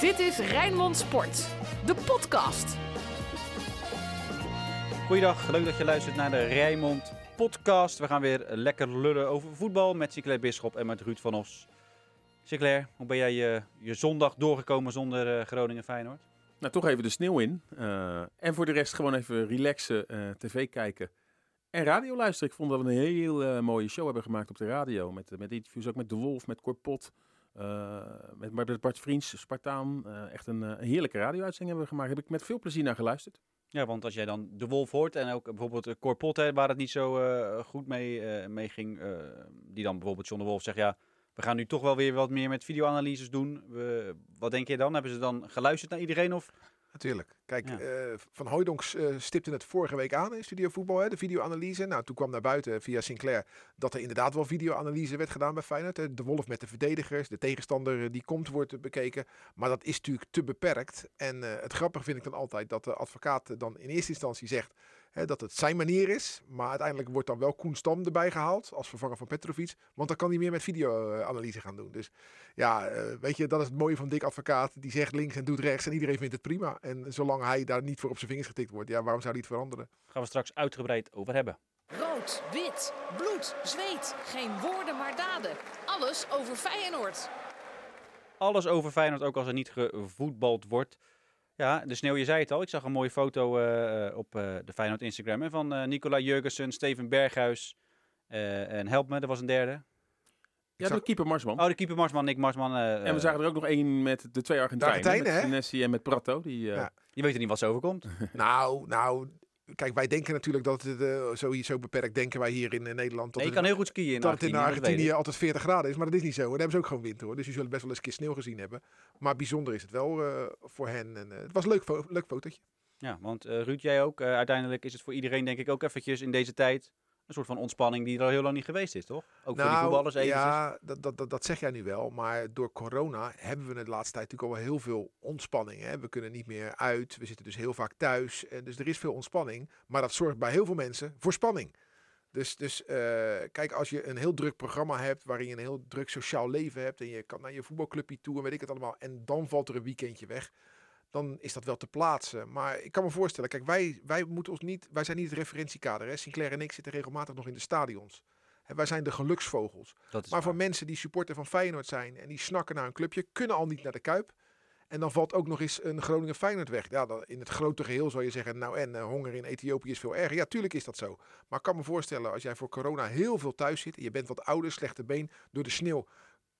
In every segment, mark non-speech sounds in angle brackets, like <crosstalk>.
Dit is Rijnmond Sport, de podcast. Goeiedag, leuk dat je luistert naar de Rijnmond podcast. We gaan weer lekker lullen over voetbal met Sinclair Bisschop en met Ruud van Os. Sinclair, hoe ben jij je, je zondag doorgekomen zonder uh, Groningen Feyenoord? Nou, toch even de sneeuw in. Uh, en voor de rest gewoon even relaxen, uh, tv kijken en radio luisteren. Ik vond dat we een heel uh, mooie show hebben gemaakt op de radio. Met, met interviews ook met De Wolf, met Corpot, met, met Bart Vriends, Spartaan. echt een, een heerlijke radio-uitzending hebben we gemaakt. Heb ik met veel plezier naar geluisterd. Ja, want als jij dan De Wolf hoort en ook bijvoorbeeld Corpot, hè, waar het niet zo goed mee, mee ging. die dan bijvoorbeeld John De Wolf zegt, ja we gaan nu toch wel weer wat meer met videoanalyses doen. Wat denk je dan? Hebben ze dan geluisterd naar iedereen? Of? Natuurlijk. Kijk, ja. uh, Van Hooydonks uh, stipte het vorige week aan in Studio Voetbal, hè, de videoanalyse. Nou, toen kwam naar buiten via Sinclair dat er inderdaad wel videoanalyse werd gedaan bij Feyenoord. Hè. De Wolf met de verdedigers, de tegenstander die komt wordt bekeken. Maar dat is natuurlijk te beperkt. En uh, het grappige vind ik dan altijd dat de advocaat dan in eerste instantie zegt Hè, dat het zijn manier is. Maar uiteindelijk wordt dan wel Koen Stam erbij gehaald als vervanger van Petrovic. Want dan kan hij meer met videoanalyse gaan doen. Dus ja, uh, weet je, dat is het mooie van Dick Advocaat. Die zegt links en doet rechts en iedereen vindt het prima. En zolang hij daar niet voor op zijn vingers getikt wordt, ja, waarom zou hij het veranderen? Gaan we straks uitgebreid over hebben. Rood, wit, bloed, zweet. Geen woorden maar daden. Alles over Feyenoord. Alles over Feyenoord, ook als er niet gevoetbald wordt. Ja, de sneeuw, je zei het al. Ik zag een mooie foto uh, op uh, de Feyenoord Instagram hè, van uh, Nicola Jurgensen, Steven Berghuis en help me, er was een derde. Ja, de keeper Marsman. Oh, de keeper Marsman, Nick Marsman. en we zagen er ook nog één met de twee Argentijnen. Argentijnen, met Messi en met Prato. Die, ja. Je weet er niet wat zo overkomt. <laughs> nou, nou, kijk, wij denken natuurlijk dat het uh, zo, beperkt denken wij hier in uh, Nederland. Nee, je kan heel goed skiën in Dat het in Argentinië altijd 40 graden is, maar dat is niet zo. En daar hebben ze ook gewoon winter hoor. Dus je zullen best wel eens een keer sneeuw gezien hebben. Maar bijzonder is het wel uh, voor hen. En, het was een leuk, fo leuk fotootje. Ja, want Ruud, jij ook. uiteindelijk is het voor iedereen denk ik ook eventjes in deze tijd een soort van ontspanning die er al heel lang niet geweest is, toch? Ook nou, voor die nou, voetballers eventjes. Ja, dat, dat, dat, dat zeg jij nu wel. Maar door corona hebben we de laatste tijd natuurlijk al wel heel veel ontspanning. Hè? We kunnen niet meer uit. We zitten dus heel vaak thuis. En dus er is veel ontspanning. Maar dat zorgt bij heel veel mensen voor spanning. Dus, dus uh, kijk, als je een heel druk programma hebt, waarin je een heel druk sociaal leven hebt en je kan naar je voetbalclubje toe en weet ik het allemaal, en dan valt er een weekendje weg, dan is dat wel te plaatsen. Maar ik kan me voorstellen, kijk, wij, wij moeten ons niet, wij zijn niet het referentiekader. Hè? Sinclair en ik zitten regelmatig nog in de stadions. En wij zijn de geluksvogels. Maar waar. voor mensen die supporter van Feyenoord zijn en die snakken naar een clubje, kunnen al niet naar de Kuip. En dan valt ook nog eens een Groningen Feyenoord weg. Ja, dan in het grote geheel zou je zeggen, nou en uh, honger in Ethiopië is veel erger. Ja, tuurlijk is dat zo. Maar ik kan me voorstellen, als jij voor corona heel veel thuis zit, en je bent wat ouder, slechte been, door de sneeuw,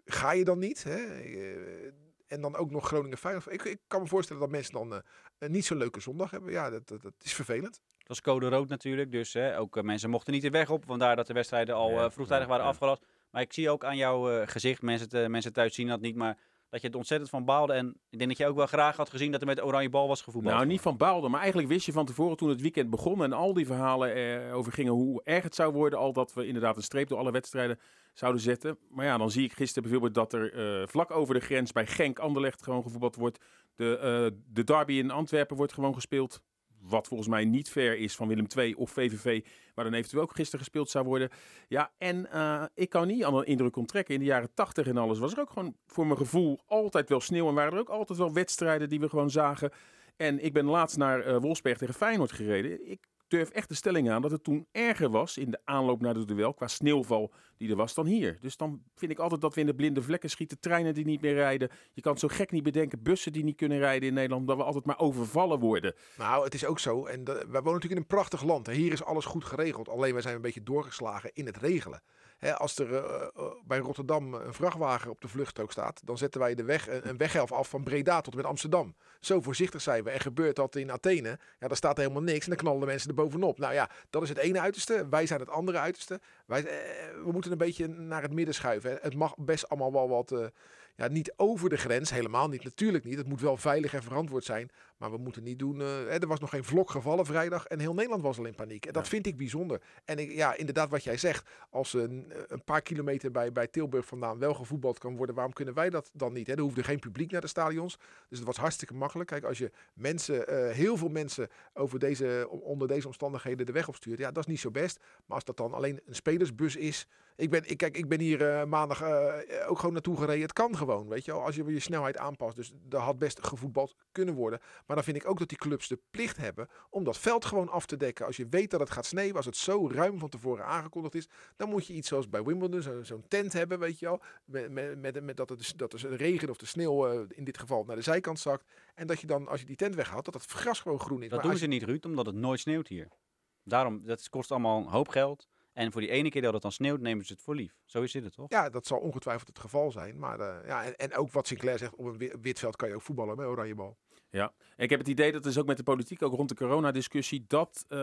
ga je dan niet? Hè? Uh, en dan ook nog Groningen Feyenoord. Ik, ik kan me voorstellen dat mensen dan uh, een niet zo'n leuke zondag hebben. Ja, dat, dat, dat, is vervelend. Het was code rood natuurlijk. Dus hè, ook uh, mensen mochten niet de weg op. Vandaar dat de wedstrijden al ja, uh, vroegtijdig waren ja. afgelast. Maar ik zie ook aan jouw gezicht, mensen, te, mensen thuis zien dat niet. Maar dat je het ontzettend van baalde. En ik denk dat je ook wel graag had gezien dat er met oranje bal was gevoetbald. Nou, niet van baalde. Maar eigenlijk wist je van tevoren toen het weekend begon. En al die verhalen eh, over gingen hoe erg het zou worden. Al dat we inderdaad een streep door alle wedstrijden zouden zetten. Maar ja, dan zie ik gisteren bijvoorbeeld dat er uh, vlak over de grens bij Genk Anderlecht gewoon gevoetbald wordt. De, uh, de derby in Antwerpen wordt gewoon gespeeld. Wat volgens mij niet ver is van Willem II of VVV, waar dan eventueel ook gisteren gespeeld zou worden. Ja, en uh, ik kan niet aan een indruk onttrekken. In de jaren tachtig en alles was er ook gewoon voor mijn gevoel altijd wel sneeuw. En waren er ook altijd wel wedstrijden die we gewoon zagen. En ik ben laatst naar uh, tegen Feyenoord gereden. Ik durf echt de stelling aan dat het toen erger was in de aanloop naar de duel qua sneeuwval die er was dan hier. Dus dan vind ik altijd dat we in de blinde vlekken schieten, treinen die niet meer rijden. Je kan het zo gek niet bedenken, bussen die niet kunnen rijden in Nederland, dat we altijd maar overvallen worden. Nou, het is ook zo. En wij wonen natuurlijk in een prachtig land. Hier is alles goed geregeld. Alleen wij zijn een beetje doorgeslagen in het regelen. He, als er uh, bij Rotterdam een vrachtwagen op de vluchtstrook staat, dan zetten wij de weg, een, een weghelft af van Breda tot en met Amsterdam. Zo voorzichtig zijn we. En gebeurt dat in Athene, ja, daar staat helemaal niks en dan knallen de mensen er bovenop. Nou ja, dat is het ene uiterste. Wij zijn het andere uiterste. Wij, we moeten een beetje naar het midden schuiven. Hè. Het mag best allemaal wel wat, ja, niet over de grens, helemaal niet, natuurlijk niet. Het moet wel veilig en verantwoord zijn. Maar we moeten niet doen, er was nog geen vlok gevallen vrijdag en heel Nederland was al in paniek. En dat ja. vind ik bijzonder. En ik, ja, inderdaad wat jij zegt, als een, een paar kilometer bij, bij Tilburg vandaan wel gevoetbald kan worden, waarom kunnen wij dat dan niet? Hè? Er hoefde geen publiek naar de stadions. Dus het was hartstikke makkelijk. Kijk, als je mensen, uh, heel veel mensen over deze, onder deze omstandigheden de weg opstuurt, ja, dat is niet zo best. Maar als dat dan alleen een spelersbus is. Ik ben, ik, kijk, ik ben hier uh, maandag uh, ook gewoon naartoe gereden. Het kan gewoon. weet je wel. Als je je snelheid aanpast. Dus daar had best gevoetbald kunnen worden. Maar dan vind ik ook dat die clubs de plicht hebben om dat veld gewoon af te dekken. Als je weet dat het gaat sneeuwen, als het zo ruim van tevoren aangekondigd is, dan moet je iets zoals bij Wimbledon, zo- zo'n tent hebben, weet je wel. Met, met, met, met dat, het, dat de regen of de sneeuw eh, in dit geval naar de zijkant zakt. En dat je dan, als je die tent weghaalt, dat het gras gewoon groen is. Dat Maar doen ze niet, Ruud, omdat het nooit sneeuwt hier. Daarom, dat kost allemaal een hoop geld. En voor die ene keer dat het dan sneeuwt, nemen ze het voor lief. Zo is het toch? Ja, dat zal ongetwijfeld het geval zijn. Maar eh, ja, en, en ook wat Sinclair zegt, op een wi- wit veld kan je ook voetballen met oranje bal. Ja, ik heb het idee dat is ook met de politiek, ook rond de coronadiscussie, dat eh,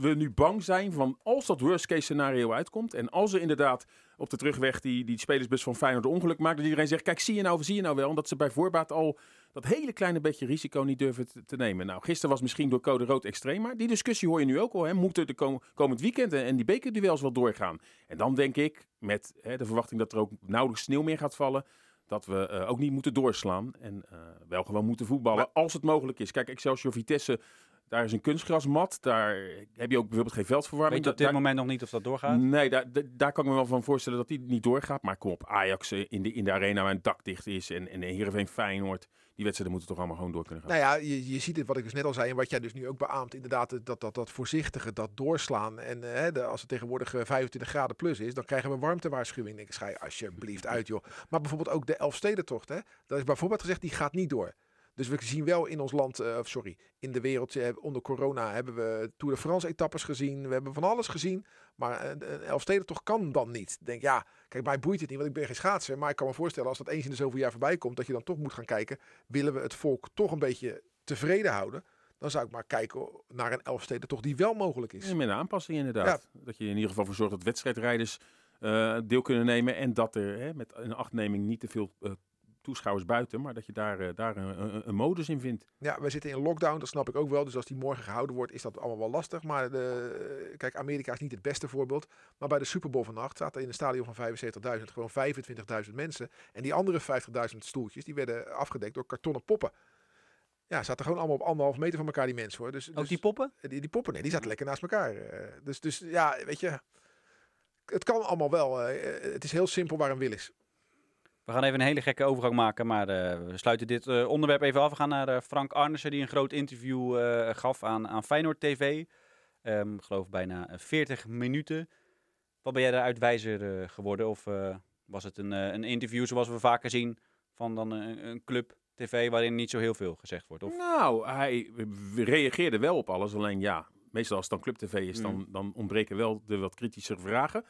we nu bang zijn van als dat worst case scenario uitkomt en als er inderdaad op de terugweg die, die spelersbus van Feyenoord ongeluk maakt, dat iedereen zegt, kijk, zie je nou, zie je nou wel, omdat ze bij voorbaat al dat hele kleine beetje risico niet durven te, nemen. Nou, gisteren was misschien door code rood extreem, maar die discussie hoor je nu ook al. Hè. Moeten de kom- komend weekend en, en die bekerduels wel doorgaan? En dan denk ik, met hè, de verwachting dat er ook nauwelijks sneeuw meer gaat vallen, dat we eh, ook niet moeten doorslaan en eh, wel gewoon moeten voetballen als het mogelijk is. Kijk, Excelsior Vitesse, daar is een kunstgrasmat. Daar heb je ook bijvoorbeeld geen veldverwarming. Weet je op dit Daar- moment nog niet of dat doorgaat? Nee, daar, daar- kan ik me wel van voorstellen dat die niet doorgaat. Maar kom op, Ajax eh, in de, in de arena waar een dak dicht is en, en Heerenveen Feyenoord. Die wedstrijden moeten toch allemaal gewoon door kunnen gaan. Nou ja, je, je ziet het wat ik dus net al zei en wat jij dus nu ook beaamt. Inderdaad, dat, dat, dat voorzichtige, dat doorslaan. En eh, hè, de, als het tegenwoordig eh, 25 graden plus is, dan krijgen we warmtewaarschuwing. Ik schij alsjeblieft uit joh. Maar bijvoorbeeld ook de Elfstedentocht. Hè, dat is bijvoorbeeld gezegd, die gaat niet door. Dus we zien wel in ons land, of sorry, in de wereld eh, onder corona hebben we Tour de France etappes gezien. We hebben van alles gezien. Maar eh, een Elfstedentocht kan dan niet. Denk ja, kijk, mij boeit het niet, want ik ben geen schaatser. Maar ik kan me voorstellen als dat eens in de zoveel jaar voorbij komt, dat je dan toch moet gaan kijken. Willen we het volk toch een beetje tevreden houden? Dan zou ik maar kijken naar een Elfstedentocht die wel mogelijk is. En met een aanpassing inderdaad. Dat je in ieder geval voor zorgt dat wedstrijdrijders deel kunnen nemen. En dat er hè, met een achtneming niet te veel toeschouwers buiten. Maar dat je daar, eh, daar een, een, een modus in vindt. Ja, we zitten in lockdown, dat snap ik ook wel. Dus als die morgen gehouden wordt, is dat allemaal wel lastig. Maar de, kijk, Amerika is niet het beste voorbeeld. Maar bij de Super Bowl vannacht zaten in een stadion van 75.000 gewoon 25.000 mensen. En die andere 50.000 stoeltjes, die werden afgedekt door kartonnen poppen. Ja, zaten gewoon allemaal op anderhalf meter van elkaar die mensen hoor. Dus, Ook dus- die poppen? die, die poppen, nee, die zaten lekker naast elkaar. eh. dus, dus ja, weet je, het kan allemaal wel. eh, het is heel simpel waar een wil is. We gaan even een hele gekke overgang maken, maar eh, we sluiten dit eh, onderwerp even af. We gaan naar eh, Frank Arnissen, die een groot interview gaf aan, aan Feyenoord TV. Ehm, Ik geloof bijna eh, 40 minuten. Wat ben jij daaruit wijzer geworden? Of was het een, een interview zoals we vaker zien van dan een, een club TV waarin niet zo heel veel gezegd wordt? Of Nou, hij reageerde wel op alles. Alleen ja, meestal als het dan Club TV is, dan, Mm. dan ontbreken wel de wat kritische vragen.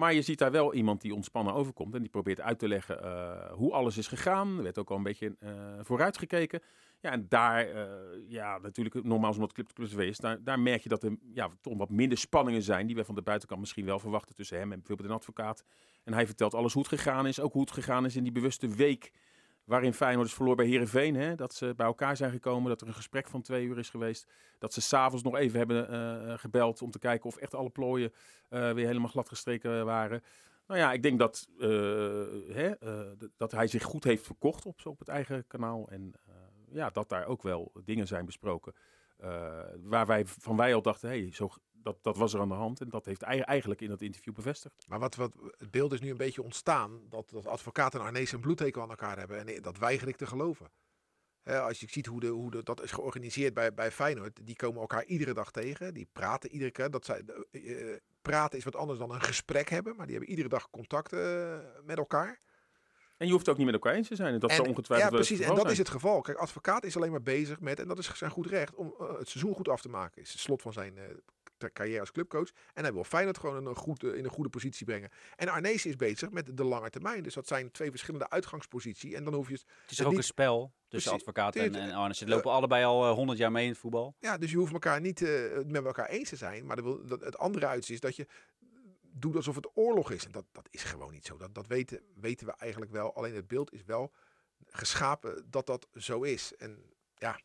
Maar je ziet daar wel iemand die ontspannen overkomt. En die probeert uit te leggen eh, hoe alles is gegaan. Er werd ook al een beetje eh vooruitgekeken. Ja, en daar, eh, ja, natuurlijk, normaal omdat Club, Club TV is, daar, daar merk je dat er ja, toch wat minder spanningen zijn. Die wij van de buitenkant misschien wel verwachten tussen hem en bijvoorbeeld een advocaat. En hij vertelt alles hoe het gegaan is. Ook hoe het gegaan is in die bewuste week waarin Feyenoord is verloor bij Herenveen. Hè, dat ze bij elkaar zijn gekomen, dat er een gesprek van twee uur is geweest. Dat ze s'avonds nog even hebben eh, gebeld om te kijken of echt alle plooien eh, weer helemaal gladgestreken waren. Nou ja, ik denk dat, eh, hè, dat hij zich goed heeft verkocht op, op het eigen kanaal. En ja, dat daar ook wel dingen zijn besproken. eh, waar wij van wij al dachten, hey, zo, dat, dat was er aan de hand. En dat heeft eigenlijk in dat interview bevestigd. Maar wat, wat, het beeld is nu een beetje ontstaan dat, dat advocaat en Arnees een bloedhekel aan elkaar hebben. En dat weiger ik te geloven. Als je ziet hoe, de, hoe de, dat is georganiseerd bij, bij Feyenoord, die komen elkaar iedere dag tegen. Die praten iedere keer. Dat zij, eh, eh, praten is wat anders dan een gesprek hebben, maar die hebben iedere dag contact eh, met elkaar. En je hoeft ook niet met elkaar eens te zijn. En dat En- zou ongetwijfeld ja, precies. En dat zijn. is het geval. Kijk, advocaat is alleen maar bezig met, en dat is zijn goed recht, om het seizoen goed af te maken. Is het slot van zijn carrière als clubcoach. En hij wil Feyenoord gewoon in een, goed, eh, in een goede positie brengen. En Arnees is bezig met de lange termijn. Dus dat zijn twee verschillende uitgangsposities. En dan hoef je het het is het ook niet- een spel tussen Precies. advocaat en, en. Ze lopen allebei al eh, 100 jaar mee in het voetbal. Ja, dus je hoeft elkaar niet eh, met elkaar eens te zijn. Maar wil, dat, het andere uitzicht is dat je doet alsof het oorlog is. En dat, dat is gewoon niet zo. Dat, dat weten, weten we eigenlijk wel. Alleen het beeld is wel geschapen dat dat zo is. En ja,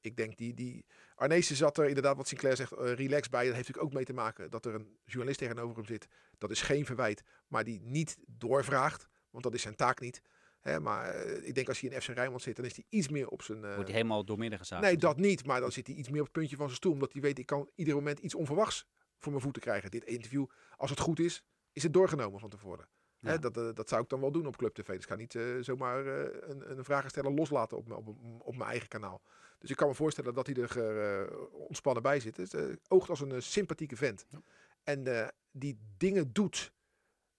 ik denk die... die Arnezen zat er inderdaad, wat Sinclair zegt, eh, relax bij. Dat heeft natuurlijk ook mee te maken dat er een journalist tegenover hem zit. Dat is geen verwijt, maar die niet doorvraagt. Want dat is zijn taak niet. Hè, maar eh, ik denk als hij in FC Rijnmond zit, dan is hij iets meer op zijn... eh, Wordt hij helemaal doormidden gezaagd. Nee, dat niet. Maar dan zit hij iets meer op het puntje van zijn stoel. Omdat hij weet, ik kan ieder moment iets onverwachts voor mijn voeten krijgen. Dit interview, als het goed is, is het doorgenomen van tevoren. Hè, dat, eh, dat zou ik dan wel doen op Club TV. Dus ik ga niet eh, zomaar eh, een, een vragensteller loslaten op, mijn- op, op mijn eigen kanaal. Dus ik kan me voorstellen dat hij er ontspannen bij zit. Het oogt als een sympathieke vent. Ja. En die dingen doet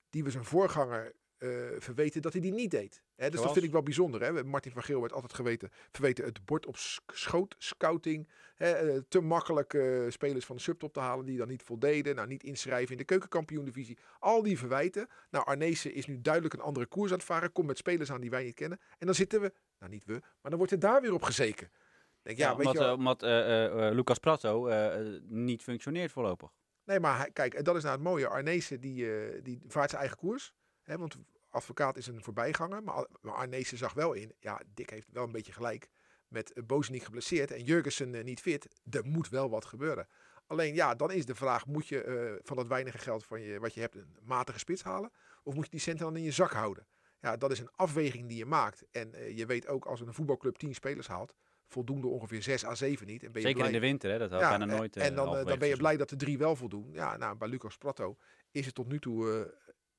die we zijn voorganger verweten dat hij die niet deed. Hè, dus dat Zoals? vind ik wel bijzonder. Hè? Martin van Geel werd altijd geweten, verweten het bord op sch- schoot, scouting. Hè? eh, te makkelijk eh, spelers van de subtop te halen die dan niet voldeden. Nou, niet inschrijven in de keukenkampioen-divisie. Al die verwijten. Nou, Arnezen is nu duidelijk een andere koers aan het varen. Komt met spelers aan die wij niet kennen. En dan zitten we, nou niet we, maar dan wordt er daar weer op gezeken. Denk, ja, Ja, omdat, eh, omdat Lucas Prato niet functioneert voorlopig. Nee, maar hij, kijk, en dat is nou het mooie. Arnezen die, die vaart zijn eigen koers. Hè, want advocaat is een voorbijganger. Maar, Ar- maar Arnezen zag wel in. Ja, Dick heeft wel een beetje gelijk. Met uh, Bozenik geblesseerd en Jurgensen eh, niet fit. Er moet wel wat gebeuren. Alleen ja, dan is de vraag. Moet je eh, van dat weinige geld van je, wat je hebt een matige spits halen? Of moet je die centen dan in je zak houden? Ja, dat is een afweging die je maakt. En eh, je weet ook als een voetbalclub 10 spelers haalt. Voldoende ongeveer 6 à 7 niet. En ben je Zeker blij. in de winter, hè? dat had Ja, bijna nooit. eh, en dan, eh, dan ben je blij dat de drie wel voldoen. Ja, nou, bij Lucas Prato is het tot nu toe.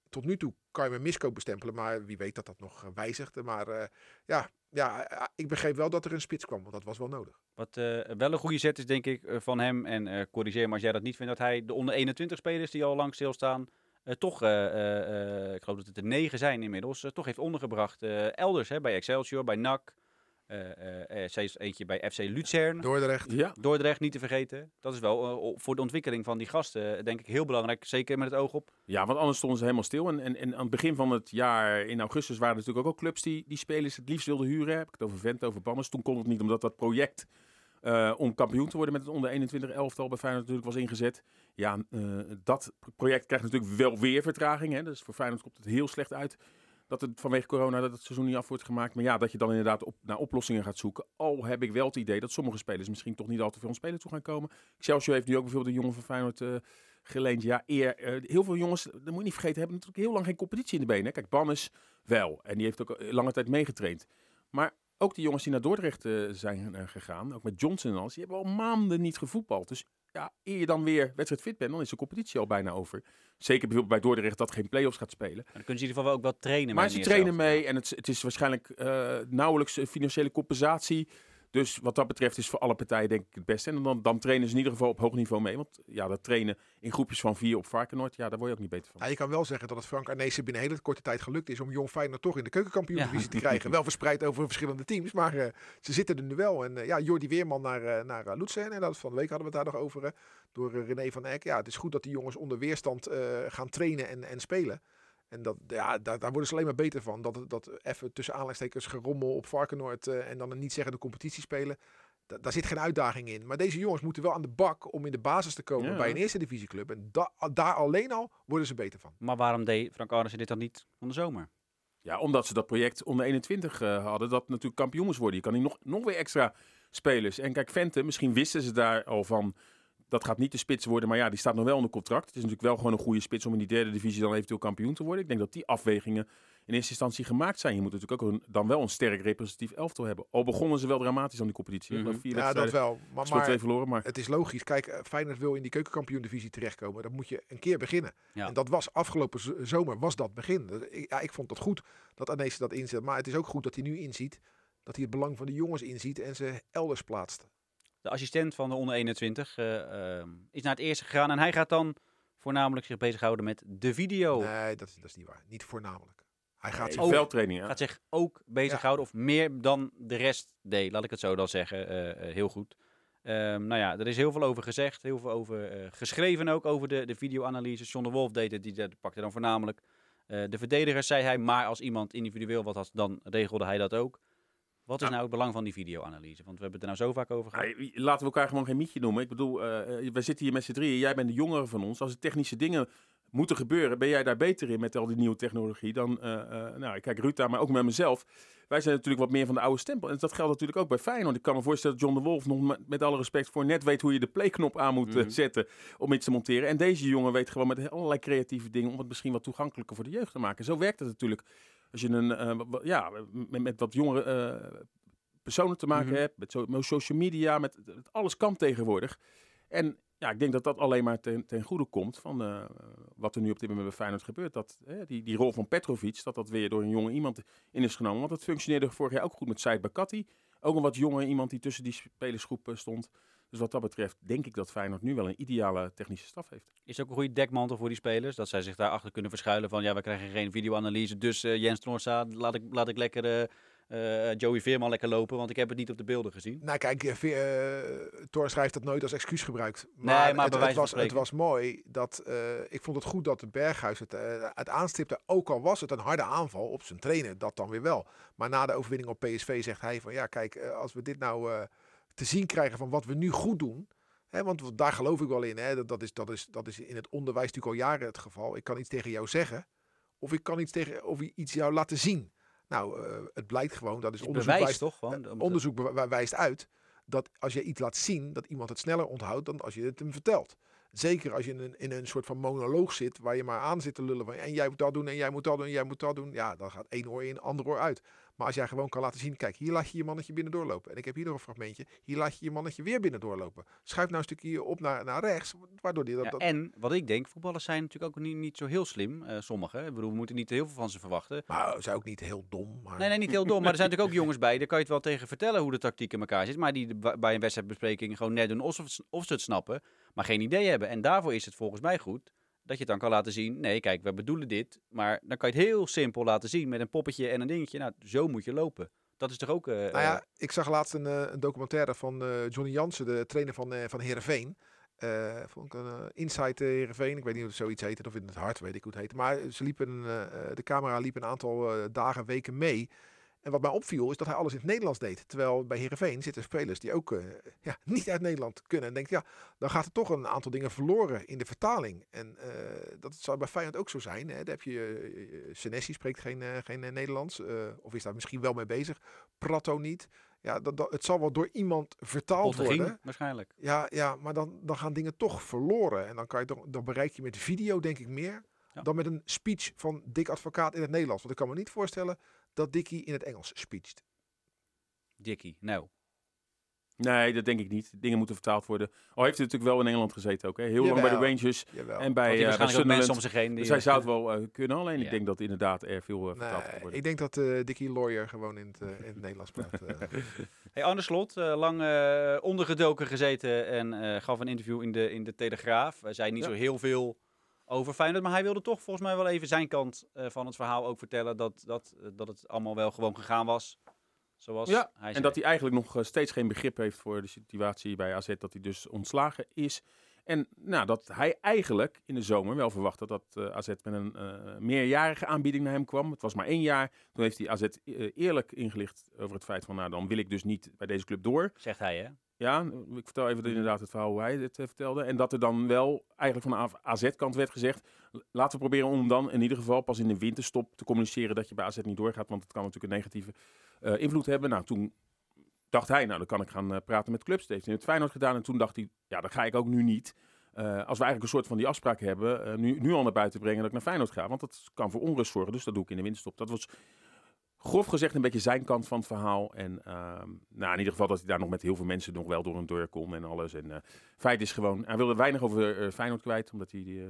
Tot nu toe kan je me miskoop bestempelen, maar wie weet dat dat nog eh, wijzigt. Maar eh, ja, ja, eh, ik begreep wel dat er een spits kwam, want dat was wel nodig. Wat wel een goede zet is, denk ik, van hem. En corrigeer me als jij dat niet vindt. Dat hij de onder 21 spelers die al lang stilstaan. toch, ik geloof dat het er negen zijn inmiddels. toch heeft ondergebracht. elders, hè, bij Excelsior, bij NAC. Eh eh, eh, steeds eentje bij FC Luzern. Dordrecht. Ja, Dordrecht niet te vergeten. Dat is wel voor de ontwikkeling van die gasten, denk ik, heel belangrijk. Zeker met het oog op. Ja, want anders stonden ze helemaal stil. En, en, en aan het begin van het jaar, in augustus, waren er natuurlijk ook al clubs die die spelers het liefst wilden huren. Heb ik het over Vent, over Banners. Toen kon het niet, omdat dat project eh, om kampioen te worden met het onder 21 elftal bij Feyenoord natuurlijk was ingezet. Ja, eh, dat project krijgt natuurlijk wel weer vertraging. Hè. Dus voor Feyenoord komt het heel slecht uit dat het vanwege corona dat het seizoen niet af wordt gemaakt. Maar ja, dat je dan inderdaad op, naar oplossingen gaat zoeken. Al heb ik wel het idee dat sommige spelers misschien toch niet al te veel aan spelen toe gaan komen. Excelsior heeft nu ook bijvoorbeeld de jongen van Feyenoord eh, geleend. Ja, eer, eh, heel veel jongens, dat moet je niet vergeten, hebben natuurlijk heel lang geen competitie in de benen. Kijk, Bannes wel. En die heeft ook eh, lange tijd meegetraind. Maar ook die jongens die naar Dordrecht zijn gegaan, ook met Johnson en alles, die hebben al maanden niet gevoetbald. Dus ja, eer je dan weer wedstrijd fit bent, dan is de competitie al bijna over. Zeker bijvoorbeeld bij Dordrecht dat geen play-offs gaat spelen. Maar dan kunnen ze in ieder geval wel ook wel trainen. Maar ze trainen mee en het, het is waarschijnlijk eh, nauwelijks een financiële compensatie. Dus wat dat betreft is voor alle partijen denk ik het beste. En dan, dan trainen ze in ieder geval op hoog niveau mee. Want ja, dat trainen in groepjes van vier op Varkenoord, ja, daar word je ook niet beter van. Ja, je kan wel zeggen dat het Frank Arnezen binnen een hele korte tijd gelukt is om Jong Feyenoord toch in de keukenkampioen-divisie te krijgen. Wel verspreid over verschillende teams, maar eh, ze zitten er nu wel. En eh, ja, Jordi Weerman naar, eh naar uh, Lutsen. En dat van de week hadden we het daar nog over. door René van Eck. Ja, het is goed dat die jongens onder weerstand eh, gaan trainen en, en spelen. En dat, ja, daar, daar worden ze alleen maar beter van. Dat, dat even tussen aanleidingstekens gerommel op Varkenoord eh, en dan een niet zeggende competitie spelen. Da- daar zit geen uitdaging in. Maar deze jongens moeten wel aan de bak om in de basis te komen Ja. bij een eerste divisieclub. En da- daar alleen al worden ze beter van. Maar waarom deed Frank Arnissen dit dan niet van de zomer? Ja, omdat ze dat project onder 21 eh, hadden, dat natuurlijk kampioen moest worden. Je kan niet nog, nog weer extra spelers. En kijk, Vente, misschien wisten ze daar al van, dat gaat niet de spits worden, maar ja, die staat nog wel onder contract. Het is natuurlijk wel gewoon een goede spits om in die derde divisie dan eventueel kampioen te worden. Ik denk dat die afwegingen in eerste instantie gemaakt zijn. Je moet natuurlijk ook een, dan wel een sterk representatief elftal hebben. Al begonnen ze wel dramatisch aan die competitie. Mhm. vier Ja, dat wel. Maar, twee verloren, maar... het is logisch. Kijk, eh, Feyenoord wil in die keukenkampioen-divisie terechtkomen. Dan moet je een keer beginnen. Ja. En dat was afgelopen zomer, was dat begin. Dat- ik- Ja, ik vond het goed dat Arnezen dat inzet. Maar het is ook goed dat hij nu inziet dat hij het belang van de jongens inziet en ze elders plaatst. De assistent van de onder 21 eh, ehm, is naar het eerste gegaan. En hij gaat dan voornamelijk zich bezighouden met de video. Nee, dat, is- dat is niet waar. Niet voornamelijk. Hij gaat Nee, zich ook- veldtraining, ja. Gaat zich ook bezighouden, of meer dan de rest deed. Laat ik het zo dan zeggen. eh, eh, heel goed. Ehm, nou ja, er is heel veel over gezegd. Heel veel over eh, geschreven ook over de, de videoanalyse. John de Wolf deed het. Die, die pakte dan voornamelijk eh, de verdedigers, zei hij. Maar als iemand individueel wat had, dan regelde hij dat ook. Wat is Ja. nou het belang van die videoanalyse? Want we hebben het er nou zo vaak over gehad. Laten we elkaar gewoon geen mietje noemen. Ik bedoel, eh, wij zitten hier met z'n drieën. Jij bent de jongere van ons. Als er technische dingen moeten gebeuren, ben jij daar beter in met al die nieuwe technologie dan, eh, nou, ik kijk Ruta, maar ook met mezelf. Wij zijn natuurlijk wat meer van de oude stempel. En dat geldt natuurlijk ook bij Feyenoord. Ik kan me voorstellen dat John de Wolf nog met, alle respect voor net weet hoe je de playknop aan moet Mhm. zetten om iets te monteren. En deze jongen weet gewoon met allerlei creatieve dingen om het misschien wat toegankelijker voor de jeugd te maken. Zo werkt het natuurlijk. Als je een, eh, ja, met, met wat jongere eh, personen te maken Mhm. hebt, met, zo, met social media, met, met alles kan tegenwoordig. En ja, ik denk dat dat alleen maar ten, ten goede komt van eh, wat er nu op dit moment bij Feyenoord gebeurt. Dat die, die rol van Petrovic, dat dat weer door een jonge iemand in is genomen. Want dat functioneerde vorig jaar ook goed met Said Bakati. Ook een wat jonge iemand die tussen die spelersgroep stond. Dus wat dat betreft denk ik dat Feyenoord nu wel een ideale technische staf heeft. Is het ook een goede dekmantel voor die spelers? Dat zij zich daarachter kunnen verschuilen van ja, we krijgen geen videoanalyse. Dus uh, Jens Noorsa, laat ik, laat ik lekker uh, Joey Veerman lekker lopen, want ik heb het niet op de beelden gezien. Nou kijk, uh, Thor schrijft dat nooit als excuus gebruikt. Maar, nee, maar het, het, was, het was mooi dat, ik vond het goed dat de Berghuis het, het aanstipte, ook al was het een harde aanval op zijn trainer, dat dan weer wel. Maar na de overwinning op PSV zegt hij van ja kijk, als we dit nou te zien krijgen van wat we nu goed doen. Hè, want daar geloof ik wel in. Hè, dat, dat, is, dat, is, dat is in het onderwijs natuurlijk al jaren het geval. Ik kan iets tegen jou zeggen. Of ik kan iets, tegen, of iets jou laten zien. Nou, uh, het blijkt gewoon, dat is onderzoek, wijst, toch? Gewoon, uh, onderzoek wijst uit dat als je iets laat zien, dat iemand het sneller onthoudt dan als je het hem vertelt. Zeker als je in een, in een soort van monoloog zit, waar je maar aan zit te lullen van en jij moet dat doen en jij moet dat doen en jij moet dat doen. Ja, dan gaat één oor in, ander oor uit. Maar als jij gewoon kan laten zien, kijk, hier laat je je mannetje binnen doorlopen. En ik heb hier nog een fragmentje. Hier laat je je mannetje weer binnen doorlopen. Schuif nou een stukje op naar, naar rechts, waardoor die dat, ja, dat... En wat ik denk, voetballers zijn natuurlijk ook niet, niet zo heel slim, uh, sommigen. Ik bedoel, we moeten niet heel veel van ze verwachten. Maar ze zijn ook niet heel dom. Maar... Nee, nee, niet heel dom. Maar er zijn natuurlijk ook jongens bij, daar kan je het wel tegen vertellen hoe de tactiek in elkaar zit. Maar die bij een wedstrijdbespreking gewoon net doen of, of ze het snappen, maar geen idee hebben. En daarvoor is het volgens mij goed dat je het dan kan laten zien. Nee, kijk, we bedoelen dit. Maar dan kan je het heel simpel laten zien met een poppetje en een dingetje. Nou, zo moet je lopen. Dat is toch ook... Uh, nou ja, ik zag laatst een, een documentaire van uh, Johnny Jansen, de trainer van, van Heerenveen. Vond ik een Insight Heerenveen. Ik weet niet of het zoiets heet of in het hart, weet ik hoe het heet. Maar ze liepen, de camera liep een aantal dagen, weken mee. En wat mij opviel is dat hij alles in het Nederlands deed. Terwijl bij Herenveen zitten spelers die ook uh, ja, <laughs> niet uit Nederland kunnen. En denk ja, dan gaat er toch een aantal dingen verloren in de vertaling. En uh, dat zou bij Feyenoord ook zo zijn. Hè. Daar heb je uh, Senesi spreekt geen, geen Nederlands. of is daar misschien wel mee bezig. Prato niet. Ja, dat, dat, het zal wel door iemand vertaald worden. waarschijnlijk. Ja, ja maar dan, dan gaan dingen toch verloren. En dan, kan je toch, dan bereik je met video denk ik meer... Ja. dan met een speech van Dick Advocaat in het Nederlands. Want ik kan me niet voorstellen dat Dickie in het Engels speecht. Dickie, nou. Nee, dat denk ik niet. Dingen moeten vertaald worden. Al heeft hij natuurlijk wel in Engeland gezeten ook. Hè? Heel lang bij de Rangers Jawel. en bij, uh, bij mensen om zich heen. Dus hij zou het wel uh, kunnen. Alleen ja. ik denk dat inderdaad er veel uh, vertaald nee, kan worden. Ik denk dat uh, Dickie Lawyer gewoon in het, in het Nederlands praat. <laughs> hey, Arne Slot, lang ondergedoken gezeten en gaf een interview in de, in de Telegraaf. Hij zei niet ja. zo heel veel over Feyenoord. Maar hij wilde toch volgens mij wel even zijn kant uh, van het verhaal ook vertellen. Dat, dat, dat het allemaal wel gewoon gegaan was. Zoals ja, hij en dat hij eigenlijk nog uh, steeds geen begrip heeft voor de situatie bij AZ. Dat hij dus ontslagen is. En nou, dat hij eigenlijk in de zomer wel verwachtte dat uh, AZ met een meerjarige aanbieding naar hem kwam. Het was maar één jaar. Toen heeft hij AZ eerlijk ingelicht over het feit van, nou dan wil ik dus niet bij deze club door. Zegt hij hè? Ja, ik vertel even inderdaad het verhaal hoe hij het vertelde. En dat er dan wel eigenlijk van de AZ-kant werd gezegd... laten we proberen om dan in ieder geval pas in de winterstop te communiceren... dat je bij AZ niet doorgaat, want het kan natuurlijk een negatieve uh, invloed hebben. Nou, toen dacht hij, nou dan kan ik gaan uh, praten met clubs. Dat heeft hij in het Feyenoord gedaan. En toen dacht hij, ja, dat ga ik ook nu niet. Uh, als we eigenlijk een soort van die afspraak hebben, nu, nu al naar buiten brengen dat ik naar Feyenoord ga. Want dat kan voor onrust zorgen, dus dat doe ik in de winterstop. Dat was grof gezegd een beetje zijn kant van het verhaal. En uh, nou, in ieder geval dat hij daar nog met heel veel mensen nog wel door een deur kon en alles. En uh, feit is gewoon, hij wilde weinig over uh, Feyenoord kwijt, omdat hij uh,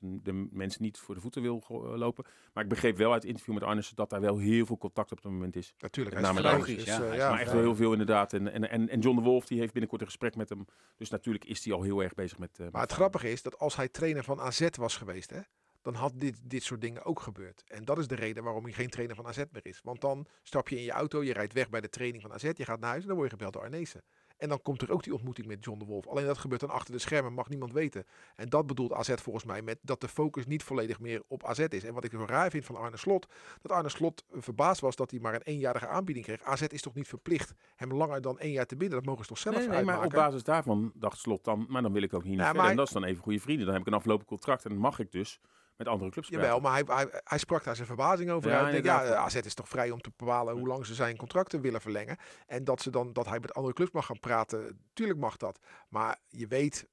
de mensen niet voor de voeten wil lopen. Maar ik begreep wel uit het interview met Arnes dat daar wel heel veel contact op het moment is. Natuurlijk, hij is logisch. Ja, ja, ja, maar echt wel heel veel inderdaad. En, en, en, en John de Wolf die heeft binnenkort een gesprek met hem. Dus natuurlijk is hij al heel erg bezig met... maar het grappige is dat als hij trainer van AZ was geweest, hè, dan had dit, dit soort dingen ook gebeurd. En dat is de reden waarom hij geen trainer van AZ meer is. Want dan stap je in je auto, je rijdt weg bij de training van AZ, je gaat naar huis en dan word je gebeld door Arnezen. En dan komt er ook die ontmoeting met John de Wolf. Alleen dat gebeurt dan achter de schermen, mag niemand weten. En dat bedoelt AZ volgens mij met dat de focus niet volledig meer op AZ is. En wat ik zo raar vind van Arne Slot, dat Arne Slot verbaasd was dat hij maar een eenjarige aanbieding kreeg. AZ is toch niet verplicht hem langer dan één jaar te binden? Dat mogen ze toch zelf nee, nee, uitmaken? maar op basis daarvan dacht Slot dan, maar dan wil ik ook niet ja. En dat is dan even goede vrienden. Dan heb ik een afgelopen contract en mag ik dus met andere clubs Jawel, maar hij, hij, hij, sprak daar zijn verbazing over. Ja, denk, ja, AZ is toch vrij om te bepalen hoe lang ze zijn contracten willen verlengen. En dat, ze dan, dat hij met andere clubs mag gaan praten. Tuurlijk mag dat. Maar je weet,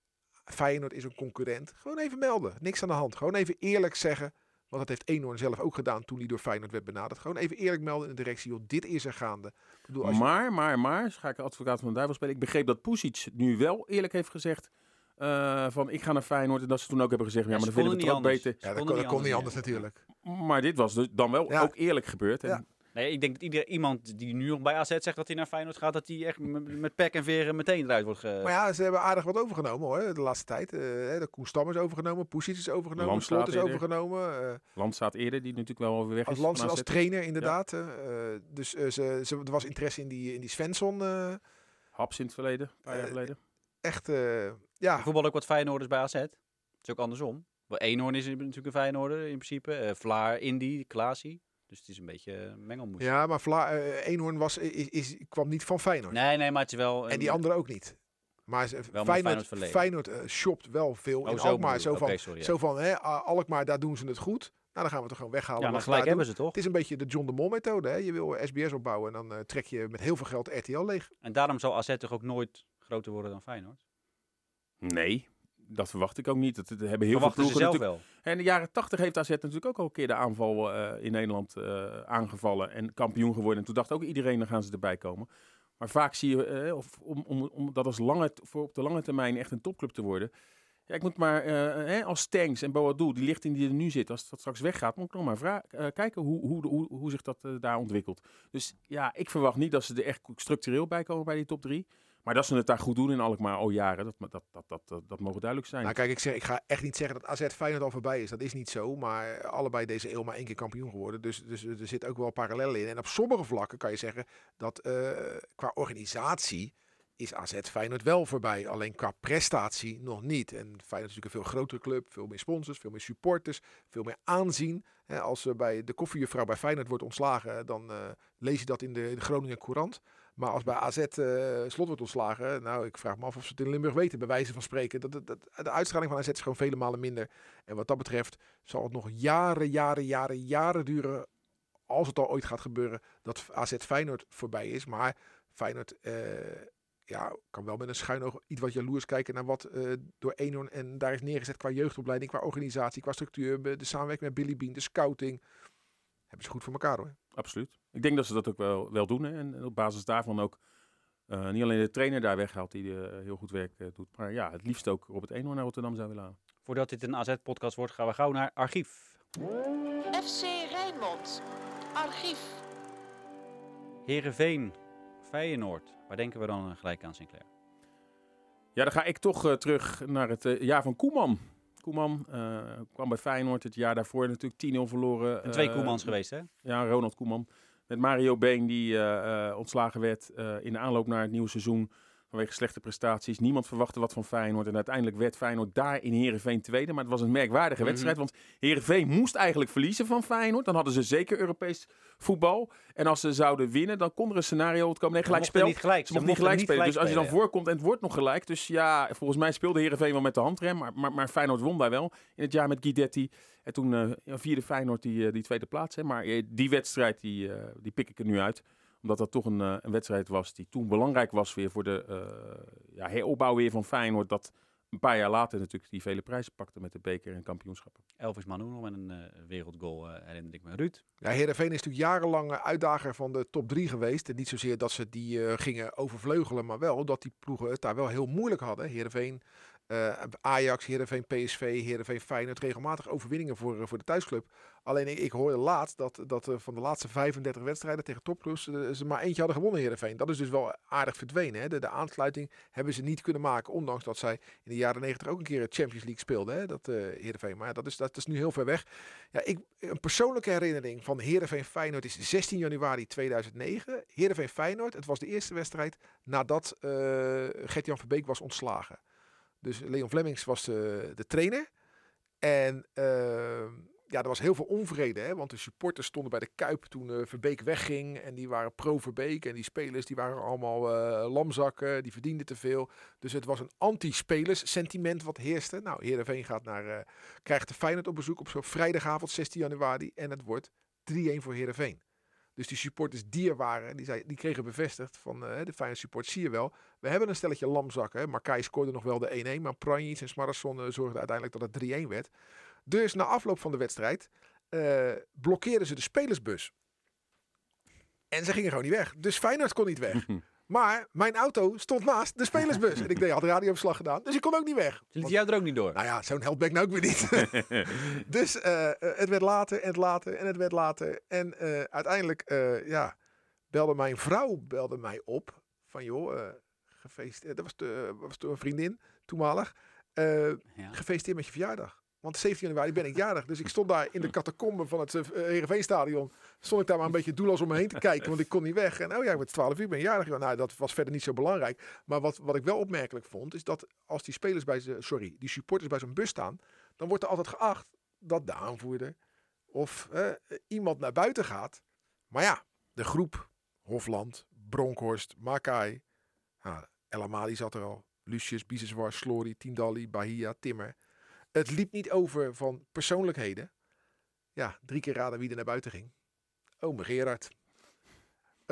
Feyenoord is een concurrent. Gewoon even melden. Niks aan de hand. Gewoon even eerlijk zeggen. Want dat heeft Eenhoorn zelf ook gedaan toen hij door Feyenoord werd benaderd. Gewoon even eerlijk melden in de directie. Joh, dit is er gaande. Ik bedoel, als maar, maar, maar, ga ik advocaat van de duivel spelen. Ik begreep dat Pusic nu wel eerlijk heeft gezegd eh, van ik ga naar Feyenoord. En dat ze toen ook hebben gezegd, ja, Ja, maar dan vinden we het konden ook niet beter. Ja, dat kon, dat kon niet ja. anders natuurlijk. Maar dit was dus dan wel Ja. ook eerlijk gebeurd. En Ja. Nee, ik denk dat ieder, iemand die nu nog bij AZ zegt dat hij naar Feyenoord gaat, dat hij echt met pek en veren meteen eruit wordt ge... Maar ja, ze hebben aardig wat overgenomen hoor, de laatste tijd. Eh, hè, de Koen Stam is overgenomen, Poesic is overgenomen, Landstraat Slot is eerder. overgenomen. eh, Landstaat eerder, die natuurlijk wel weer weg is. als AZ. als trainer inderdaad. dus ze, ze, er was interesse in die, in die Svensson. eh, Haps in het verleden, een paar jaar geleden. echt, eh, ja, Voetbal ook wat Feyenoorders bij AZ. Het is ook andersom. Wel, Eenhoorn is natuurlijk een Feyenoorder in principe. Eh, Vlaar, Indy, Klaasie. Dus het is een beetje eh, mengelmoes. ja maar Vla, eh, Eenhoorn was, is, is, kwam niet van Feyenoord. Nee, nee, maar het is wel... en die andere ook niet. Maar Feyenoord, Feyenoord shopt wel veel Oh, in zo Alkmaar. Zo van, Oké, sorry, ja. zo van hè, Alkmaar, daar doen ze het goed. Nou, dan gaan we het gewoon weghalen. Ja, maar gelijk hebben doen. ze toch? Het is een beetje de John de Mol methode. Hè? Je wil SBS opbouwen en dan trek je met heel veel geld RTL leeg. En daarom zal AZ toch ook nooit groter worden dan Feyenoord? Nee, dat verwacht ik ook niet. Dat, hebben heel Verwachten veel ploegen zelf wel. En in de jaren tachtig heeft AZ natuurlijk ook al een keer de aanval eh, in Nederland eh, aangevallen en kampioen geworden. En toen dacht ook iedereen, dan gaan ze erbij komen. Maar vaak zie je, eh, of om, om, om dat als lange, voor op de lange termijn echt een topclub te worden. Ja, ik moet maar, eh, hè, als Stanks en Boadu, die lichting die er nu zit, als dat straks weggaat, moet ik nog maar kijken hoe, hoe, hoe, hoe zich dat daar ontwikkelt. Dus ja, ik verwacht niet dat ze er echt structureel bij komen bij die top drie. Maar dat ze het daar goed doen in Alkmaar al jaren, dat, dat, dat, dat, dat, mogen duidelijk zijn. Nou kijk, ik, zeg, ik ga echt niet zeggen dat AZ Feyenoord al voorbij is. Dat is niet zo. Maar allebei deze eeuw maar één keer kampioen geworden. Dus, dus er zit ook wel parallellen in. En op sommige vlakken kan je zeggen dat eh, qua organisatie is AZ Feyenoord wel voorbij. Alleen qua prestatie nog niet. En Feyenoord is natuurlijk een veel grotere club. Veel meer sponsors, veel meer supporters, veel meer aanzien. Hè, als er bij de koffiejuffrouw bij Feyenoord wordt ontslagen, dan eh, lees je dat in de, in de Groningen Courant. Maar als bij AZ eh, slot wordt ontslagen, nou, ik vraag me af of ze het in Limburg weten, bij wijze van spreken. Dat, dat, de uitstraling van AZ is gewoon vele malen minder. En wat dat betreft zal het nog jaren, jaren, jaren, jaren duren, als het al ooit gaat gebeuren, dat AZ Feyenoord voorbij is. Maar Feyenoord eh, ja, kan wel met een schuin oog iets wat jaloers kijken naar wat eh, door Eenhoorn en daar is neergezet qua jeugdopleiding, qua organisatie, qua structuur, de samenwerking met Billy Bean, de scouting. Hebben ze goed voor elkaar hoor. Absoluut. Ik denk dat ze dat ook wel, wel doen. Hè. En op basis daarvan ook eh, niet alleen de trainer daar weghaalt die eh, heel goed werk eh, doet. Maar ja, het liefst ook Robert Eenhoorn naar Rotterdam zou willen halen. Voordat dit een AZ-podcast wordt, gaan we gauw naar archief. FC Rijnmond. Archief. Heerenveen, Feyenoord. Waar denken we dan gelijk aan, Sinclair? Ja, dan ga ik toch eh, terug naar het jaar van Koeman. Koeman eh, kwam bij Feyenoord het jaar daarvoor natuurlijk 10-0 verloren. En twee eh, Koemans geweest, hè? Ja, Ronald Koeman. Met Mario Been die eh, ontslagen werd in de aanloop naar het nieuwe seizoen. Vanwege slechte prestaties. Niemand verwachtte wat van Feyenoord. En uiteindelijk werd Feyenoord daar in Heerenveen tweede. Maar het was een merkwaardige Mhm. wedstrijd. Want Heerenveen moest eigenlijk verliezen van Feyenoord. Dan hadden ze zeker Europees voetbal. En als ze zouden winnen, dan kon er een scenario komen. Nee, gelijk Ze mochten spel. niet gelijk. Ze mochten niet gelijk spelen. Dus als je dan spelen, voorkomt en het wordt nog gelijk. Dus ja, volgens mij speelde Heerenveen wel met de handrem. Maar, maar, maar Feyenoord won daar wel in het jaar met Guidetti. En toen eh, vierde Feyenoord die, eh, die tweede plaats. Hè. Maar eh, die wedstrijd, die, die pik ik er nu uit. Omdat dat toch een, eh, een wedstrijd was die toen belangrijk was weer voor de eh, ja, heropbouw weer van Feyenoord. Dat een paar jaar later natuurlijk die vele prijzen pakte met de beker en kampioenschappen. Elvis Manu nog met een eh, wereldgoal, eh, herinner ik me. Ruud, Ja, Heerenveen is natuurlijk jarenlang uitdager van de top 3 geweest. En niet zozeer dat ze die eh, gingen overvleugelen, maar wel dat die ploegen het daar wel heel moeilijk hadden. Heerenveen, eh, Ajax, Heerenveen, PSV, Heerenveen, Feyenoord. Regelmatig overwinningen voor, eh, voor de thuisclub. Alleen ik, hoorde laatst dat, dat eh, van de laatste 35 wedstrijden tegen topclubs ze maar eentje hadden gewonnen Heerenveen. Dat is dus wel aardig verdwenen. Hè? De, aansluiting hebben ze niet kunnen maken. Ondanks dat zij in de jaren 90 ook een keer de Champions League speelden. Hè? Dat, Heerenveen. Maar dat, is, dat is nu heel ver weg. Ja, ik, een persoonlijke herinnering van Heerenveen Feyenoord is 16 januari 2009. Heerenveen Feyenoord. Het was de eerste wedstrijd nadat Gert-Jan Verbeek was ontslagen. Dus Leon Flemings was de, de trainer. En eh, ja, er was heel veel onvrede. Hè, want de supporters stonden bij de Kuip toen eh, Verbeek wegging. En die waren pro-Verbeek. En die spelers die waren allemaal eh, lamzakken. Die verdienden te veel. Dus het was een anti-spelers sentiment wat heerste. Nou, Heerenveen gaat naar, eh, krijgt de Feyenoord op bezoek op zo'n vrijdagavond 16 januari. En het wordt 3-1 voor Heerenveen. Dus die supporters die er waren, die, zei, die kregen bevestigd van eh, de Feyenoord support, zie je wel. We hebben een stelletje lamzakken. hè. Scoorde nog wel de 1-1, maar Pranjic en Smarasson eh, zorgden uiteindelijk dat het 3-1 werd. Dus na afloop van de wedstrijd eh, blokkeerden ze de spelersbus. En ze gingen gewoon niet weg. Dus Feyenoord kon niet weg. <laughs> Maar mijn auto stond naast de spelersbus. en ik deed, had radioverslag gedaan, dus ik kon ook niet weg. Ze liet jou er ook niet door. Nou ja, zo'n held ben ik nou ook weer niet. <laughs> dus eh, eh, het werd later en het later en het werd later. En eh, uiteindelijk, ja, belde mijn vrouw belde mij op. Van joh, gefeliciteerd. Dat was, de, was een vriendin, toenmalig. Ja. gefeliciteerd met je verjaardag. Want 17 januari ben ik jarig. Dus ik stond daar in de catacomben van het uh, Heerenveenstadion. Stond ik daar maar een beetje doelloos om me heen te kijken. Want ik kon niet weg. En oh ja, ik ben 12 uur, ben jarig. Nou, dat was verder niet zo belangrijk. Maar wat, wat ik wel opmerkelijk vond, is dat als die spelers bij ze, sorry, die supporters bij zo'n bus staan, dan wordt er altijd geacht dat de aanvoerder of eh, iemand naar buiten gaat. Maar ja, de groep, Hofland, Bronkhorst, Makai, nou, El Amadi zat er al, Lucius, Biseswar, Slory, Tindalli, Bahia, Timmer. Het liep niet over van persoonlijkheden. Ja, drie keer raden wie er naar buiten ging. Ome Gerard.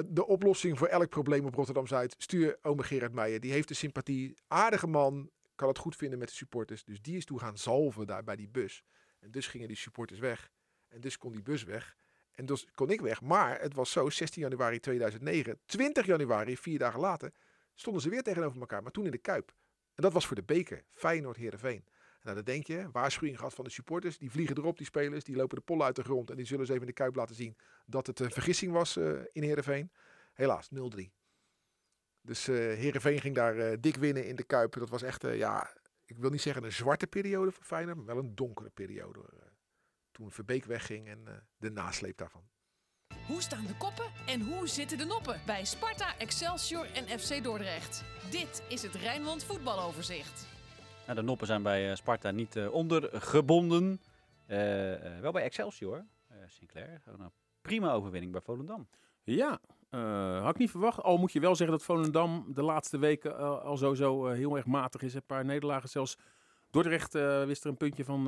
De oplossing voor elk probleem op Rotterdam-Zuid. Stuur ome Gerard Meijer. Die heeft de sympathie. Aardige man. Kan het goed vinden met de supporters. Dus die is toe gaan zalven daar bij die bus. En dus gingen die supporters weg. En dus kon die bus weg. En dus kon ik weg. Maar het was zo, 16 januari 2009. 20 januari, vier dagen later, stonden ze weer tegenover elkaar. Maar toen in de Kuip. En dat was voor de beker. Feyenoord-Herenveen. Nou, dan denk je, waarschuwing gehad van de supporters. Die vliegen erop, die spelers. Die lopen de pollen uit de grond. En die zullen ze even in de Kuip laten zien dat het een vergissing was uh, in Heerenveen. Helaas, 0-3. Dus uh, Heerenveen ging daar uh, dik winnen in de Kuip. Dat was echt, ja, ik wil niet zeggen een zwarte periode voor Feyenoord. Maar wel een donkere periode. toen Verbeek wegging en de nasleep daarvan. Hoe staan de koppen en hoe zitten de noppen bij Sparta, Excelsior en FC Dordrecht? Dit is het Rijnmond voetbaloverzicht. Nou, de noppen zijn bij uh, Sparta niet uh, ondergebonden. Uh, wel bij Excelsior, Sinclair. Een prima overwinning bij Volendam. Ja, uh, had ik niet verwacht. Al moet je wel zeggen dat Volendam de laatste weken uh, al sowieso uh, heel erg matig is. Een paar nederlagen zelfs. Dordrecht wist er een puntje van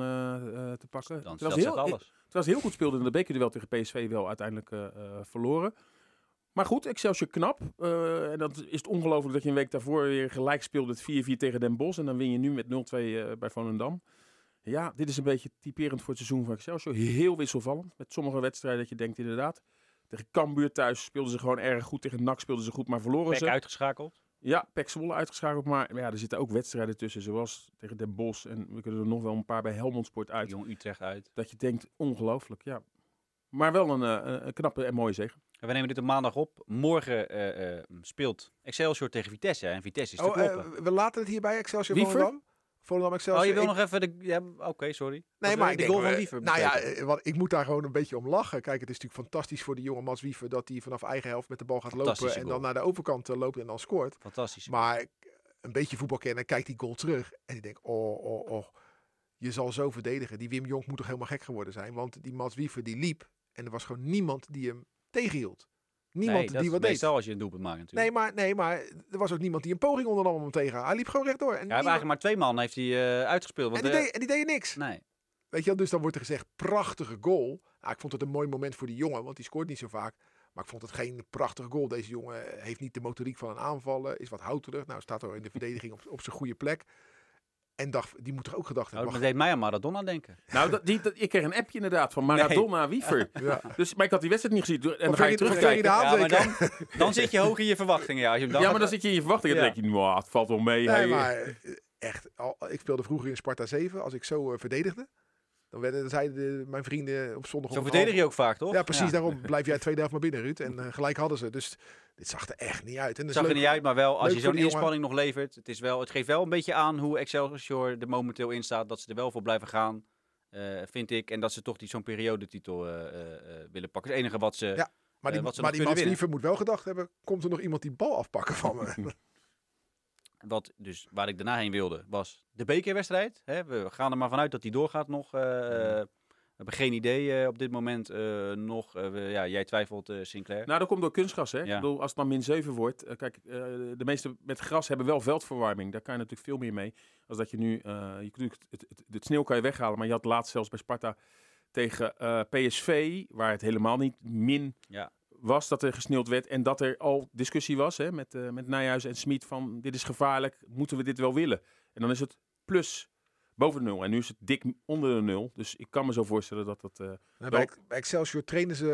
te pakken. Dan, dat heel, alles. Het was heel goed speelde in de bekerduel tegen PSV wel uiteindelijk verloren. Maar goed, Excelsior knap. Uh, en dat is het ongelooflijk dat je een week daarvoor weer gelijk speelde met 4-4 tegen Den Bosch. En dan win je nu met 0-2 uh, bij Volendam. Ja, dit is een beetje typerend voor het seizoen van Excelsior. Heel wisselvallend. Met sommige wedstrijden dat je denkt inderdaad. Tegen Cambuur thuis speelden ze gewoon erg goed. Tegen NAC speelden ze goed, maar verloren Pek ze. uitgeschakeld. Ja, Pek Zwolle uitgeschakeld. Maar ja, er zitten ook wedstrijden tussen. Zoals tegen Den Bosch. En we kunnen er nog wel een paar bij Helmond Sport uit. Jong Utrecht uit. Dat je denkt, ongelooflijk. Ja. Maar wel een, een, een knappe en mooie zege. We nemen dit op maandag op. Morgen uh, uh, speelt Excelsior tegen Vitesse. En Vitesse is te oh, kloppen. Uh, we laten het hier bij Excelsior? Volendam. Volendam Excelsior. Oh, je wil ik... nog even de... Ja, Oké, okay, sorry. Nee, maar de ik denk, goal van Wiever Nou ja, eh, ik moet daar gewoon een beetje om lachen. Kijk, het is natuurlijk fantastisch voor de jonge Mats Wiever... dat hij vanaf eigen helft met de bal gaat lopen... En dan naar de overkant eh, loopt en dan scoort. Fantastisch. Maar een beetje voetbalkenner kijkt die goal terug... en die denkt, oh, oh, oh, je zal zo verdedigen. Die Wim Jonk moet toch helemaal gek geworden zijn? Want die Mats Wiever, die liep... en er was gewoon niemand die hem tegenhield. Niemand nee, dat die wat deed. meestal als je een doelpunt maakt natuurlijk. Nee maar, nee, maar er was ook niemand die een poging ondernam om hem tegen. Hij liep gewoon rechtdoor. En, ja, hij niemand- eigenlijk maar twee man heeft hij eh, uitgespeeld. en, Want, die eh, deed, en die niks. nee. Weet je wel, dus dan wordt er gezegd, prachtige goal. Nou, ik vond het een mooi moment voor die jongen, want die scoort niet zo vaak. Maar ik vond het geen prachtige goal. Deze jongen heeft niet de motoriek van een aanvaller, is wat houterig. Nou, staat er in de verdediging op, op zijn goede plek. En dacht, die moet toch ook gedacht Oh, hebben. dat wacht, deed mij aan Maradona denken. Nou, dat, die, dat, ik kreeg een appje inderdaad van Maradona Wiever. <laughs> ja. Dus, maar ik had die wedstrijd niet gezien. En dan ga je je- terugkijken. de Ja, maar dan, dan zit je hoog in je verwachtingen. Ja, als je hem dan Ja, maar dan zit je in je verwachting. En dan Ja. denk je, nou, het valt wel mee. Nee, maar eh, echt, al, ik speelde vroeger in Sparta 7. Als ik zo eh, verdedigde, dan, werden, dan zeiden de- mijn vrienden op zondag... Zo verdedig je ook vaak, toch? Ja, precies. Daarom blijf jij tweede helft maar binnen, Ruud. En eh, gelijk hadden ze. Dus dit zag er echt niet uit. En Het zag er niet uit, maar wel als je zo'n jongen. inspanning nog levert. Het, is wel, het geeft wel een beetje aan hoe Excelsior er momenteel in staat. Dat ze er wel voor blijven gaan, eh, vind ik. En dat ze toch die zo'n periodetitel eh, willen pakken. Het enige wat ze... Ja, Maar die, wat ze maar die. Liever moet wel gedacht hebben, komt er nog iemand die bal afpakken van me? <laughs> Wat dus waar ik daarna heen wilde, was de bekerwedstrijd. Hè, we gaan er maar vanuit dat die doorgaat nog. Hebben geen idee eh, op dit moment eh, nog. Eh, ja, jij twijfelt, Sinclair. Nou, dat komt door kunstgras, hè? Ja. Ik bedoel, als het dan min 7 wordt... kijk, de meeste met gras hebben wel veldverwarming. Daar kan je natuurlijk veel meer mee. Als dat je nu... je het, het, het, het sneeuw kan je weghalen. Maar je had laatst zelfs bij Sparta tegen PSV... waar het helemaal niet min Ja. was dat er gesneeuwd werd. En dat er al discussie was hè, met, met Nijhuis en Smit van... dit is gevaarlijk, moeten we dit wel willen? En dan is het plus boven de nul. En nu is het dik onder de nul. Dus ik kan me zo voorstellen dat dat... eh, Nou, bij, bij Excelsior trainen ze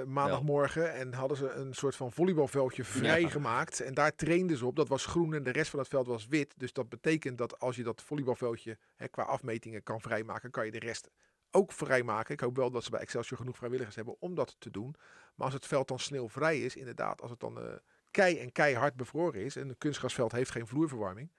eh, maandagmorgen en hadden ze een soort van volleybalveldje vrijgemaakt. En daar trainden ze op. Dat was groen en de rest van het veld was wit. Dus dat betekent dat als je dat volleybalveldje hè, qua afmetingen kan vrijmaken, kan je de rest ook vrijmaken. Ik hoop wel dat ze bij Excelsior genoeg vrijwilligers hebben om dat te doen. Maar als het veld dan sneeuwvrij is, inderdaad, als het dan eh, kei en keihard bevroren is en een kunstgrasveld heeft geen vloerverwarming.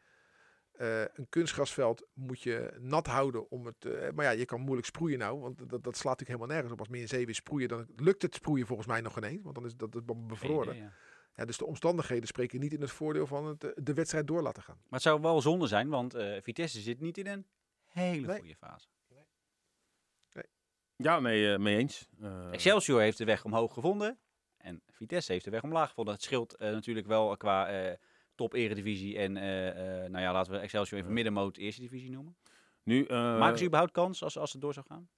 Eh, een kunstgrasveld moet je nat houden om het. eh, maar ja, je kan moeilijk sproeien nou, want dat, dat slaat natuurlijk helemaal nergens op. Als meer zeven is sproeien, dan lukt het sproeien volgens mij nog ineens, want dan is dat, dat bevroren. Ja, ja. Ja, dus de omstandigheden spreken niet in het voordeel van het, eh, de wedstrijd door laten gaan. Maar het zou wel zonde zijn, want eh, Vitesse zit niet in een hele Nee. goede fase. ja, nee, eh, mee eens. Eh, Excelsior heeft de weg omhoog gevonden en Vitesse heeft de weg omlaag gevonden. Het scheelt natuurlijk wel qua eh, top eredivisie en eh, eh, nou ja, laten we Excelsior even middenmoot eerste divisie noemen. nu, eh, Maken ze überhaupt kans als, als het door zou gaan?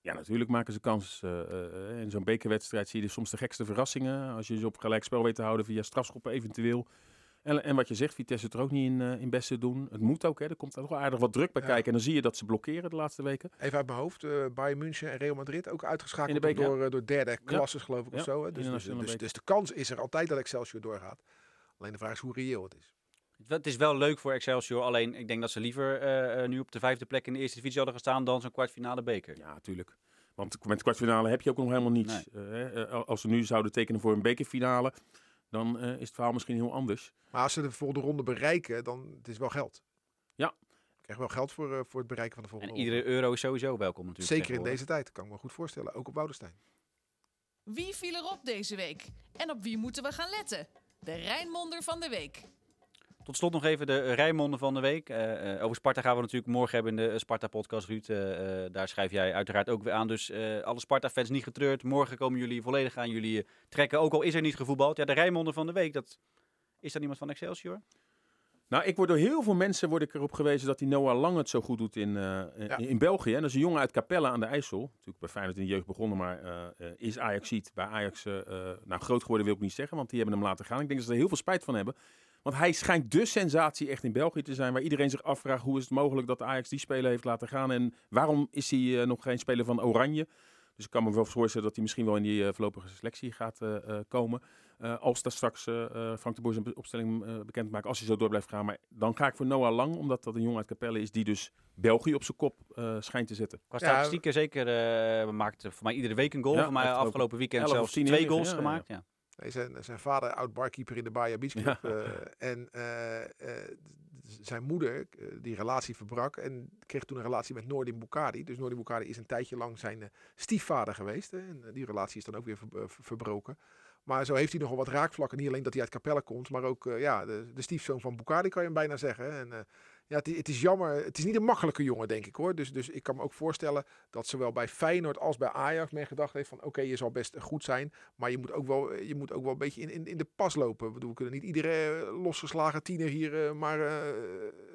Ja, natuurlijk maken ze kans. eh, eh, in zo'n bekerwedstrijd zie je soms de gekste verrassingen. Als je ze op gelijkspel weet te houden via strafschoppen eventueel. En, en wat je zegt, Vitesse het er ook niet in, eh, in beste doen. Het moet ook, hè. er komt er wel aardig wat druk bij Ja. kijken. En dan zie je dat ze blokkeren de laatste weken. Even uit mijn hoofd, eh Bayern München en Real Madrid ook uitgeschakeld In de beker, door, eh, door derde klasses geloof ik Ja, of zo. Hè? Dus, dus, dus, dus de kans is er altijd dat Excelsior doorgaat. Alleen de vraag is hoe reëel het is. Het is wel leuk voor Excelsior, alleen ik denk dat ze liever eh, eh, nu op de vijfde plek in de eerste divisie hadden gestaan dan zo'n kwartfinale beker. Ja, natuurlijk. Want met de kwartfinale heb je ook nog helemaal niets. Eh, hè. Als ze nu zouden tekenen voor een bekerfinale, dan eh, is het verhaal misschien heel anders. Maar als ze de volgende ronde bereiken, dan het is wel geld. Ja. Je krijgt wel geld voor, eh, voor het bereiken van de volgende En iedere euro is sowieso welkom natuurlijk. Zeker in deze tijd, kan ik me goed voorstellen. Ook op Woudenstein. Wie viel erop deze week? En op wie moeten we gaan letten? De Rijnmonder van de week. Tot slot nog even de Rijnmonden van de week. Eh, eh, over Sparta gaan we natuurlijk morgen hebben in de Sparta-podcast, Ruud. Eh, eh, daar schrijf jij uiteraard ook weer aan. Dus eh, alle Sparta-fans niet getreurd. Morgen komen jullie volledig aan jullie eh, trekken. Ook al is er niet gevoetbald. Ja, de Rijnmonden van de week, dat... is dat iemand van Excelsior? Nou, ik word door heel veel mensen word ik erop gewezen dat die Noah Lang het zo goed doet in, eh, in- Ja. in België. En dat is een jongen uit Capelle aan de IJssel. Natuurlijk bij Feyenoord in de jeugd begonnen, maar eh, is Ajax ziet. Bij Ajax, eh, nou groot geworden wil ik niet zeggen, want die hebben hem laten gaan. Ik denk dat ze er heel veel spijt van hebben. Want hij schijnt de sensatie echt in België te zijn, waar iedereen zich afvraagt hoe is het mogelijk dat Ajax die speler heeft laten gaan. En waarom is hij nog geen speler van Oranje? Dus ik kan me wel voorstellen dat hij misschien wel in die voorlopige selectie gaat komen. Eh, als dat straks eh, eh, Frank de Boer zijn opstelling eh, bekend maakt, als hij zo door blijft gaan. Maar dan ga ik voor Noah Lang, omdat dat een jongen uit Capelle is die dus België op zijn kop eh, schijnt te zetten. Qua Ja, statistieken zeker. eh maakt voor mij iedere week een goal. Ja, voor mij afgelopen afgelopen weekend 11 of zelfs 10 twee goals ja, ja. gemaakt. Ja. Nee, zijn, zijn vader, oud barkeeper in de Bahia Beach Club. eh, en eh, eh, zijn moeder, die relatie verbrak. En kreeg toen een relatie met Noordin Bukari. Dus Noordin Bukari is een tijdje lang zijn stiefvader geweest. Hè, en die relatie is dan ook weer ver- ver- verbroken. Maar zo heeft hij nogal wat raakvlakken. Niet alleen dat hij uit Capelle komt, maar ook eh, ja, de, stiefzoon van Bukari kan je hem bijna zeggen. En eh, ja, het, het is jammer. Het is niet een makkelijke jongen, denk ik hoor. Dus, dus ik kan me ook voorstellen dat zowel bij Feyenoord als bij Ajax men gedacht heeft van oké, je zal best goed zijn. Maar je moet ook wel, je moet ook wel een beetje in, in, in de pas lopen. Ik bedoel, we kunnen niet iedere eh, losgeslagen tiener hier eh, maar, eh,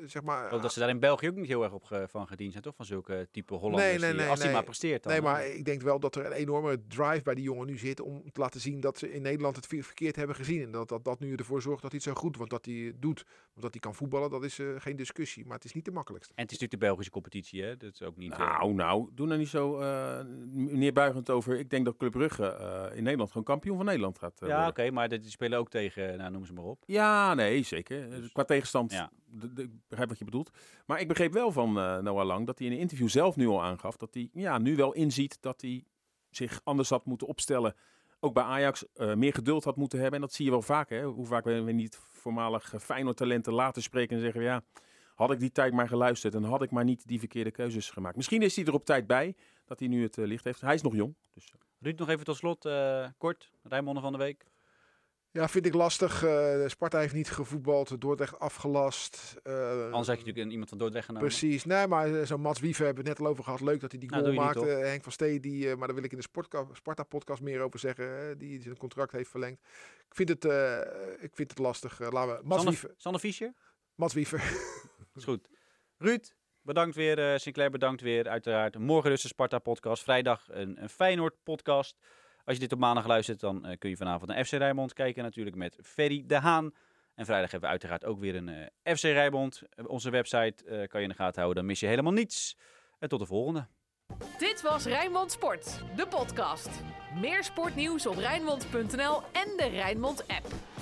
zeg maar... Dat ze daar in België ook niet heel erg op van gediend zijn, toch? Van zulke type Hollanders. Nee, nee, die- nee, als die nee. maar presteert dan. Nee, maar ik denk wel dat er een enorme drive bij die jongen nu zit om te laten zien dat ze in Nederland het ver- verkeerd hebben gezien. En dat dat, dat nu ervoor zorgt dat hij het zo goed, want dat hij doet, omdat hij kan voetballen, dat is geen discussie. Maar het is niet de makkelijkste. En het is natuurlijk de Belgische competitie, hè? Dat is ook niet... eh, Nou, nou, doe nou niet zo eh, neerbuigend over. Ik denk dat Club Brugge eh, in Nederland gewoon kampioen van Nederland gaat ja, oké, worden. maar die spelen ook tegen, nou, noem ze maar op. Ja, nee, zeker. Eh, Qua tegenstand, Ja. ik begrijp wat je bedoelt. Maar ik begreep wel van Noah Lang dat hij in een interview zelf nu al aangaf dat hij ja, nu wel inziet dat hij zich anders had moeten opstellen. Ook bij Ajax eh, meer geduld had moeten hebben. En dat zie je wel vaak. Hè? Hoe vaak we, we niet voormalig Feyenoord talenten laten spreken en zeggen ja, had ik die tijd maar geluisterd en had ik maar niet die verkeerde keuzes gemaakt. Misschien is hij er op tijd bij dat hij nu het eh, licht heeft. Hij is nog jong. Dus, eh, Ruud, nog even tot slot, eh, kort, Rijnmonden van de week. Ja, vind ik lastig. Eh, Sparta heeft niet gevoetbald, Dordrecht afgelast. Eh, Anders had je natuurlijk een- iemand van Dordrecht genomen. Precies. Nee, maar zo'n Mats Wiever hebben we het net al over gehad. Leuk dat hij die Nou, goal niet, maakte. Henk van Stee, die, eh, maar daar wil ik in de Sparta-podcast meer over zeggen. die zijn contract heeft verlengd. Ik vind het, eh, ik vind het lastig. Laten we Mats Sander, Wiever. Sander Fischer? Mats Wiever. Is goed. Ruud, bedankt weer. eh Sinclair, bedankt weer. Uiteraard. Morgen dus de Sparta-podcast. Vrijdag een, een Feyenoord-podcast. Als je dit op maandag luistert, dan eh, kun je vanavond naar FC Rijnmond kijken. Natuurlijk met Ferry de Haan. En vrijdag hebben we uiteraard ook weer een eh, FC Rijnmond. Onze website kan je in de gaten houden, dan mis je helemaal niets. En tot de volgende. Dit was Rijnmond Sport, de podcast. Meer sportnieuws op Rijnmond.nl en de Rijnmond app.